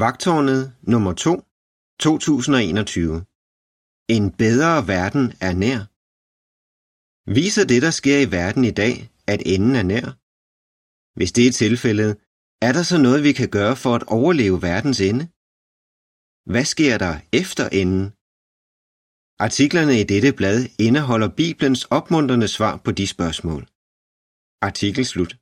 Vagtårnet nummer 2 2021 En bedre verden er nær. Viser det, der sker i verden i dag, at enden er nær? Hvis det er tilfældet, er der så noget, vi kan gøre for at overleve verdens ende? Hvad sker der efter enden? Artiklerne i dette blad indeholder Bibelens opmuntrende svar på de spørgsmål. Artikel slut.